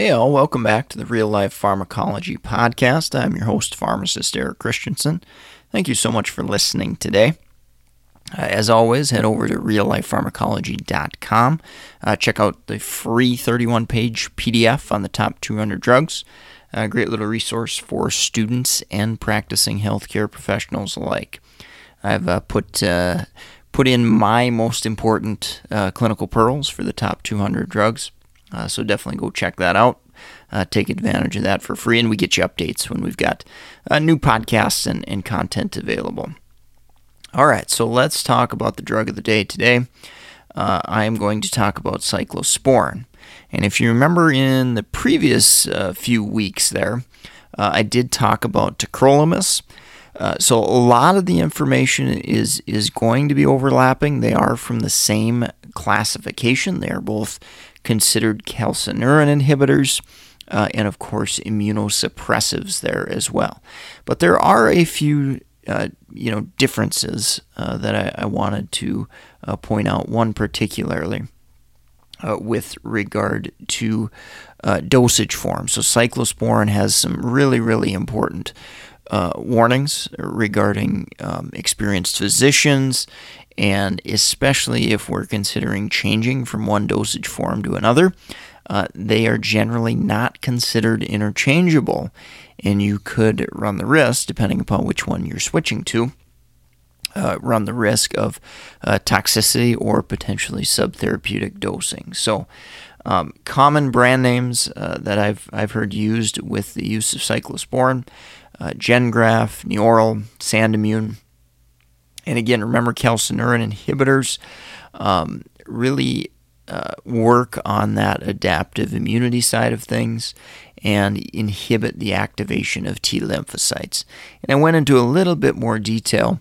Hey, all, welcome back to the Real Life Pharmacology Podcast. I'm your host, pharmacist Eric Christensen. Thank you so much for listening today. Uh, as always, head over to reallifepharmacology.com. Uh, check out the free 31 page PDF on the top 200 drugs. A great little resource for students and practicing healthcare professionals alike. I've uh, put uh, put in my most important uh, clinical pearls for the top 200 drugs. Uh, so definitely go check that out. Uh, take advantage of that for free, and we get you updates when we've got uh, new podcasts and, and content available. All right, so let's talk about the drug of the day today. Uh, I am going to talk about cyclosporin. And if you remember in the previous uh, few weeks there, uh, I did talk about tacrolimus. Uh, so a lot of the information is is going to be overlapping. They are from the same classification. They are both considered calcineurin inhibitors, uh, and of course immunosuppressives there as well. But there are a few uh, you know differences uh, that I, I, wanted to uh, point out. One particularly uh, with regard to uh, dosage form. So cyclosporin has some really really important warnings regarding um, experienced physicians and especially if we're considering changing from one dosage form to another, uh, they are generally not considered interchangeable, and you could run the risk, depending upon which one you're switching to, uh, run the risk of uh, toxicity or potentially subtherapeutic dosing. So, um, common brand names uh, that I've I've heard used with the use of cyclosporin: uh, Gengraf, Neoral, Sandimmune. And again, remember calcineurin inhibitors um, really uh, work on that adaptive immunity side of things and inhibit the activation of T lymphocytes. And I went into a little bit more detail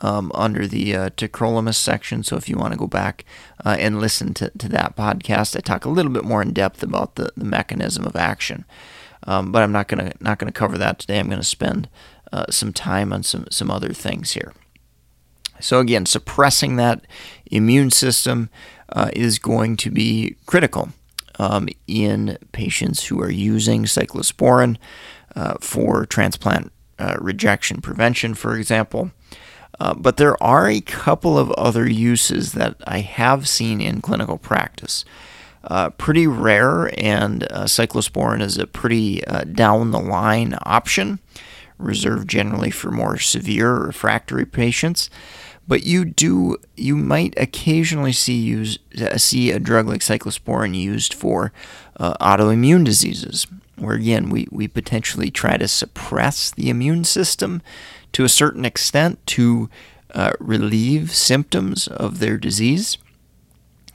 um, under the uh, tacrolimus section. So if you want to go back uh, and listen to, to that podcast, I talk a little bit more in depth about the, the mechanism of action. Um, but I'm not gonna not gonna cover that today. I'm gonna spend uh, some time on some some other things here. So, again, suppressing that immune system uh, is going to be critical um, in patients who are using cyclosporin uh, for transplant uh, rejection prevention, for example. Uh, but there are a couple of other uses that I have seen in clinical practice. Uh, pretty rare, and uh, cyclosporin is a pretty down the line option, reserved generally for more severe refractory patients but you do you might occasionally see use uh, see a drug like cyclosporin used for uh, autoimmune diseases where again we, we potentially try to suppress the immune system to a certain extent to uh, relieve symptoms of their disease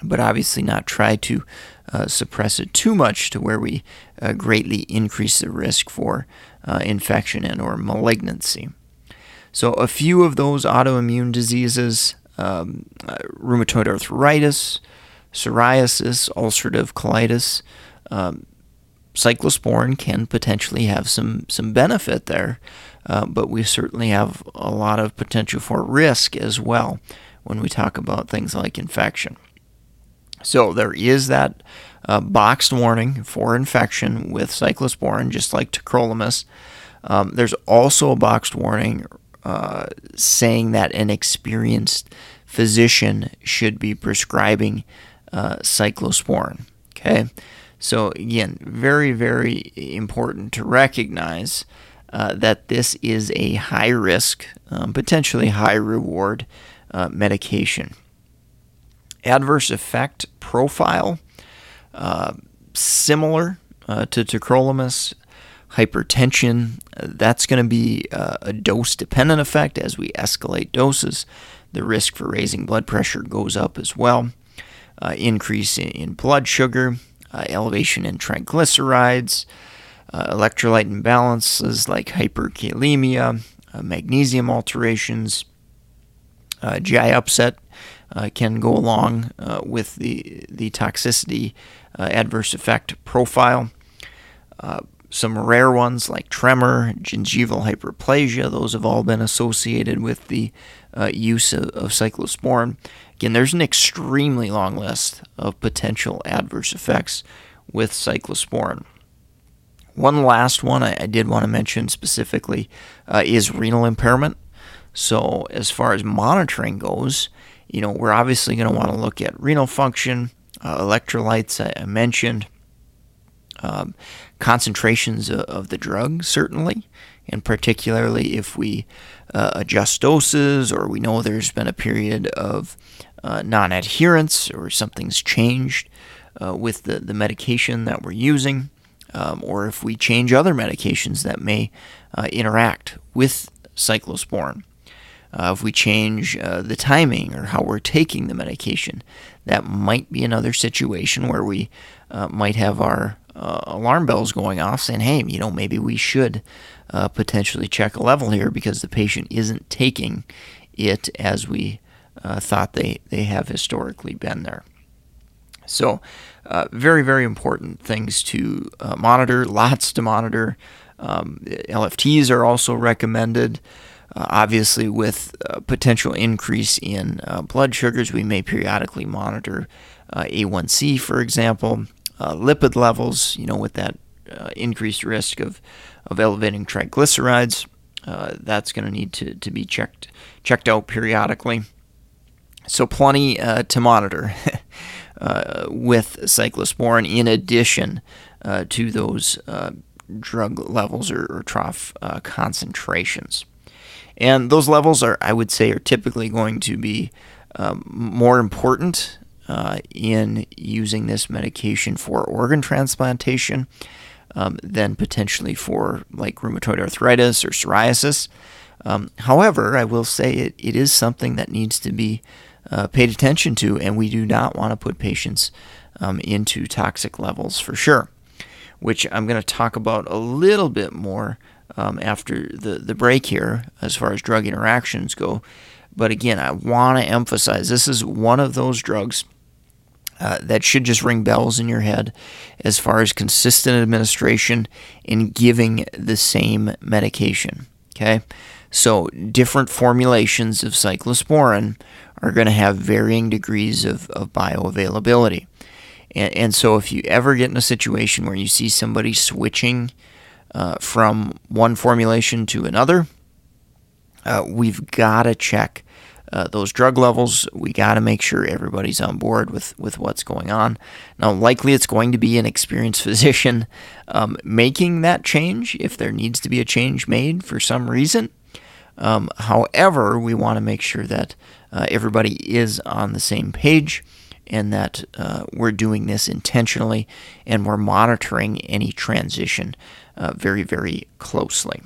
but obviously not try to uh, suppress it too much to where we uh, greatly increase the risk for uh, infection and or malignancy so, a few of those autoimmune diseases um, uh, rheumatoid arthritis, psoriasis, ulcerative colitis, um, cyclosporin can potentially have some, some benefit there, uh, but we certainly have a lot of potential for risk as well when we talk about things like infection. So, there is that uh, boxed warning for infection with cyclosporin, just like tacrolimus. Um, there's also a boxed warning uh, saying that an experienced physician should be prescribing uh, cyclosporin. Okay, so again, very, very important to recognize uh, that this is a high risk, um, potentially high reward uh, medication. Adverse effect profile uh, similar to tacrolimus hypertension. That's going to be uh, a dose dependent effect as we escalate doses. The risk for raising blood pressure goes up as well. Uh, increase in, blood sugar, uh, elevation in triglycerides, uh, electrolyte imbalances like hyperkalemia, uh, magnesium alterations, uh, GI upset uh, can go along uh, with the the toxicity adverse effect profile. Some rare ones like tremor, gingival hyperplasia, those have all been associated with the use of, of cyclosporin. Again, there's an extremely long list of potential adverse effects with cyclosporin. One last one I, I did want to mention specifically uh, is renal impairment. So, as far as monitoring goes, you know, we're obviously going to want to look at renal function, uh, electrolytes, I, I mentioned, um, concentrations of, the drug, certainly, and particularly if we uh, adjust doses or we know there's been a period of uh, non adherence or something's changed uh, with the, the medication that we're using, um, or if we change other medications that may uh, interact with cyclosporin. Uh, if we change uh, the timing or how we're taking the medication, that might be another situation where we might have our uh, alarm bells going off saying, hey, you know, maybe we should uh, potentially check a level here because the patient isn't taking it as we uh, thought they, they have historically been there. So, very, very important things to monitor, lots to monitor. Um, LFTs are also recommended. Uh, obviously, with uh, potential increase in uh, blood sugars, we may periodically monitor uh, A1C, for example, uh, lipid levels. You know, with that uh, increased risk of of elevating triglycerides, that's going to need to to be checked checked out periodically. So, plenty to monitor with cyclosporin, in addition to those drug levels or, or trough concentrations. And those levels are, I would say, are typically going to be um, more important uh, in using this medication for organ transplantation um, than potentially for like rheumatoid arthritis or psoriasis. Um, however, I will say it, it is something that needs to be uh, paid attention to, and we do not want to put patients um, into toxic levels for sure, which I'm going to talk about a little bit more um, after the, the break here as far as drug interactions go. But again, I want to emphasize this is one of those drugs uh, that should just ring bells in your head as far as consistent administration and giving the same medication. Okay, so different formulations of cyclosporin are going to have varying degrees of, of bioavailability. And, and so if you ever get in a situation where you see somebody switching uh, from one formulation to another. Uh, we've got to check uh, those drug levels. We got to make sure everybody's on board with, with what's going on. Now, likely it's going to be an experienced physician um, making that change if there needs to be a change made for some reason. Um, however, we want to make sure that uh, everybody is on the same page and that uh, we're doing this intentionally and we're monitoring any transition uh, very, very closely.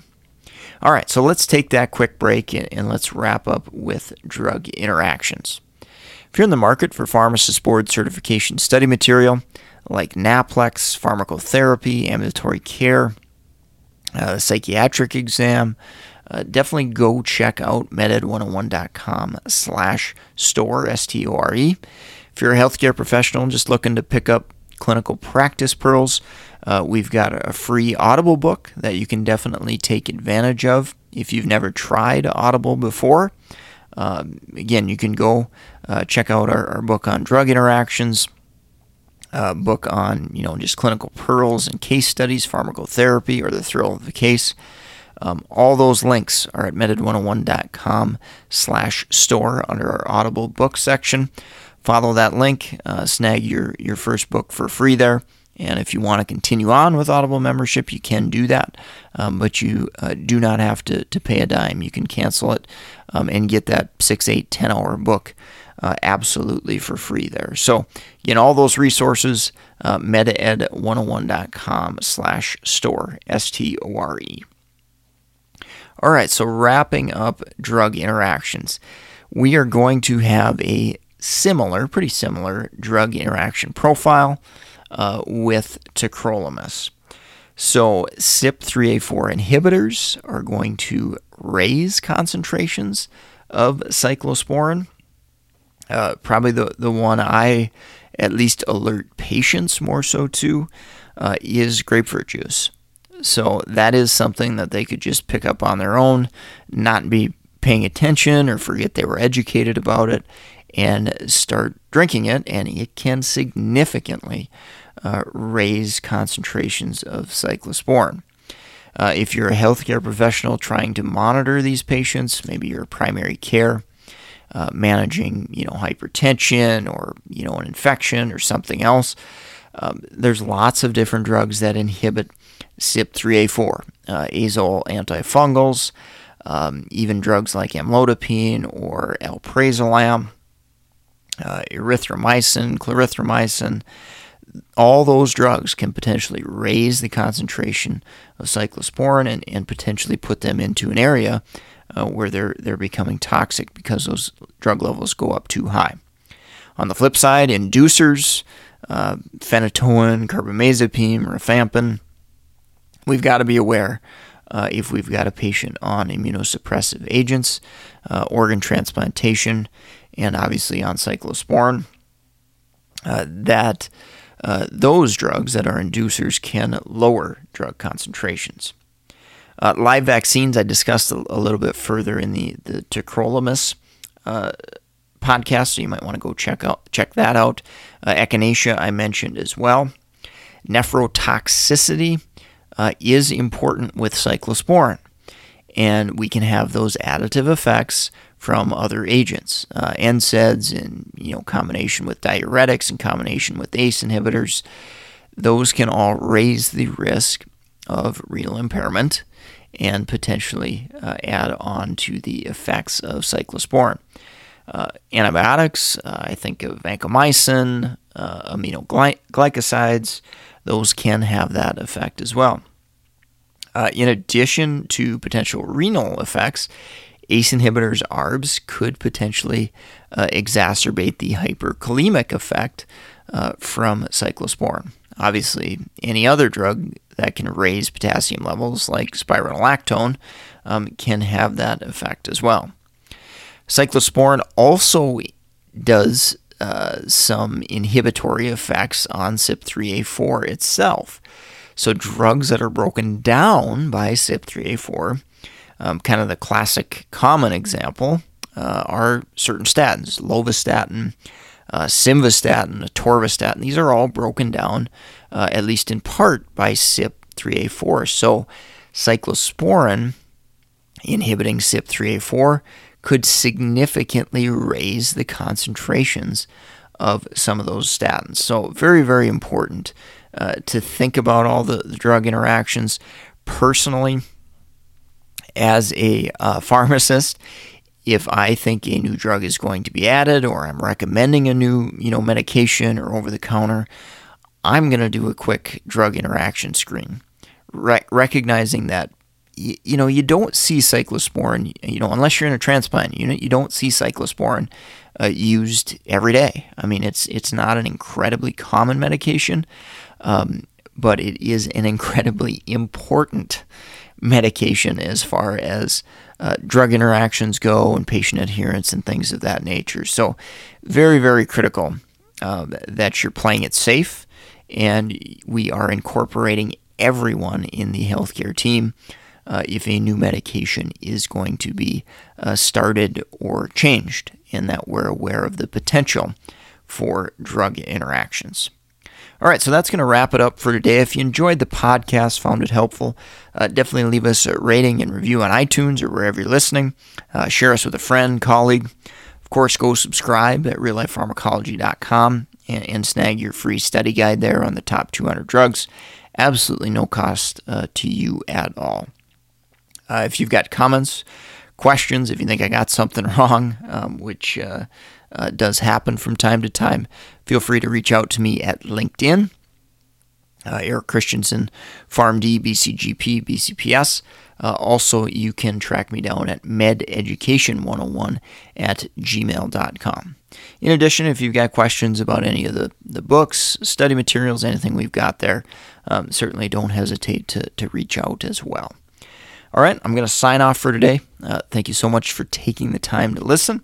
All right, so let's take that quick break and, and let's wrap up with drug interactions. If you're in the market for pharmacist board certification study material like NAPLEX, pharmacotherapy, ambulatory care, uh, psychiatric exam, uh, definitely go check out meded101.com slash store, S-T-O-R-E. If you're a healthcare professional just looking to pick up clinical practice pearls, uh, we've got a free Audible book that you can definitely take advantage of if you've never tried Audible before. Um, again, you can go uh, check out our, our, book on drug interactions, uh, book on you know just clinical pearls and case studies, pharmacotherapy, or the thrill of the case. Um, all those links are at meded101.com slash store under our Audible book section. Follow that link, uh, snag your, your first book for free there. And if you want to continue on with Audible membership, you can do that, um, but you uh, do not have to, to pay a dime. You can cancel it um, and get that six, eight, 10 hour book uh, absolutely for free there. So, again, all those resources, uh, meded101.com slash store, S T O R E. All right, so wrapping up drug interactions, we are going to have a similar, pretty similar drug interaction profile uh, with tacrolimus. So, CYP3A4 inhibitors are going to raise concentrations of cyclosporin. Uh, probably the, the one I at least alert patients more so to uh, is grapefruit juice. So, that is something that they could just pick up on their own, not be paying attention or forget they were educated about it, and start drinking it, and it can significantly uh, raise concentrations of cyclosporin. Uh, if you're a healthcare professional trying to monitor these patients, maybe you're primary care, uh, managing you know hypertension or you know an infection or something else, um, there's lots of different drugs that inhibit CYP3A4, uh, azole antifungals, um, even drugs like amlodipine or alprazolam, uh, erythromycin, clarithromycin all those drugs can potentially raise the concentration of cyclosporin and, and potentially put them into an area uh, where they're they're becoming toxic because those drug levels go up too high. On the flip side, inducers, uh, phenytoin, carbamazepine, rifampin, we've got to be aware uh, if we've got a patient on immunosuppressive agents, uh, organ transplantation, and obviously on cyclosporin, uh, that uh, those drugs that are inducers can lower drug concentrations. Uh, live vaccines, I discussed a, a, little bit further in the, the tacrolimus uh, podcast, so you might want to go check out check that out. Uh, echinacea, I mentioned as well. Nephrotoxicity uh, is important with cyclosporin, and we can have those additive effects from other agents, uh, NSAIDs in you know combination with diuretics in combination with ACE inhibitors. Those can all raise the risk of renal impairment and potentially uh, add on to the effects of cyclosporin. Uh, antibiotics, uh, I think of vancomycin, uh, aminoglycosides, those can have that effect as well. Uh, in addition to potential renal effects, ACE inhibitors, ARBs, could potentially uh, exacerbate the hyperkalemic effect uh, from cyclosporin. Obviously, any other drug that can raise potassium levels, like spironolactone, um, can have that effect as well. Cyclosporin also does uh, some inhibitory effects on CYP3A4 itself. So, drugs that are broken down by CYP3A4 um, kind of the classic common example uh, are certain statins, lovastatin, uh, simvastatin, atorvastatin. These are all broken down, uh, at least in part, by CYP3A4. So cyclosporin inhibiting CYP3A4 could significantly raise the concentrations of some of those statins. So very, very important uh, to think about all the, the drug interactions. Personally, as a uh, pharmacist, if I think a new drug is going to be added or I'm recommending a new, you know, medication or over the counter, I'm going to do a quick drug interaction screen, Re- recognizing that y- you know you don't see cyclosporin, you know, unless you're in a transplant unit, you don't see cyclosporin uh, used every day. I mean, it's it's not an incredibly common medication, um, but it is an incredibly important medication as far as uh, drug interactions go and patient adherence and things of that nature. So, very, very critical uh, that you're playing it safe and we are incorporating everyone in the healthcare team uh, if a new medication is going to be uh, started or changed, and that we're aware of the potential for drug interactions. All right, so that's going to wrap it up for today. If you enjoyed the podcast, found it helpful, uh, definitely leave us a rating and review on iTunes or wherever you're listening. Uh, share us with a friend, colleague. Of course, go subscribe at reallifepharmacology.com and, and snag your free study guide there on the top 200 drugs. Absolutely no cost uh, to you at all. Uh, if you've got comments, questions, if you think I got something wrong, um, which uh, does happen from time to time, feel free to reach out to me at LinkedIn uh, Eric Christensen, PharmD, BCGP, BCPS. Uh, also, you can track me down at mededucation101 at gmail.com. In addition, if you've got questions about any of the, the books, study materials, anything we've got there, um, certainly don't hesitate to, to reach out as well. All right, I'm going to sign off for today. Uh, thank you so much for taking the time to listen,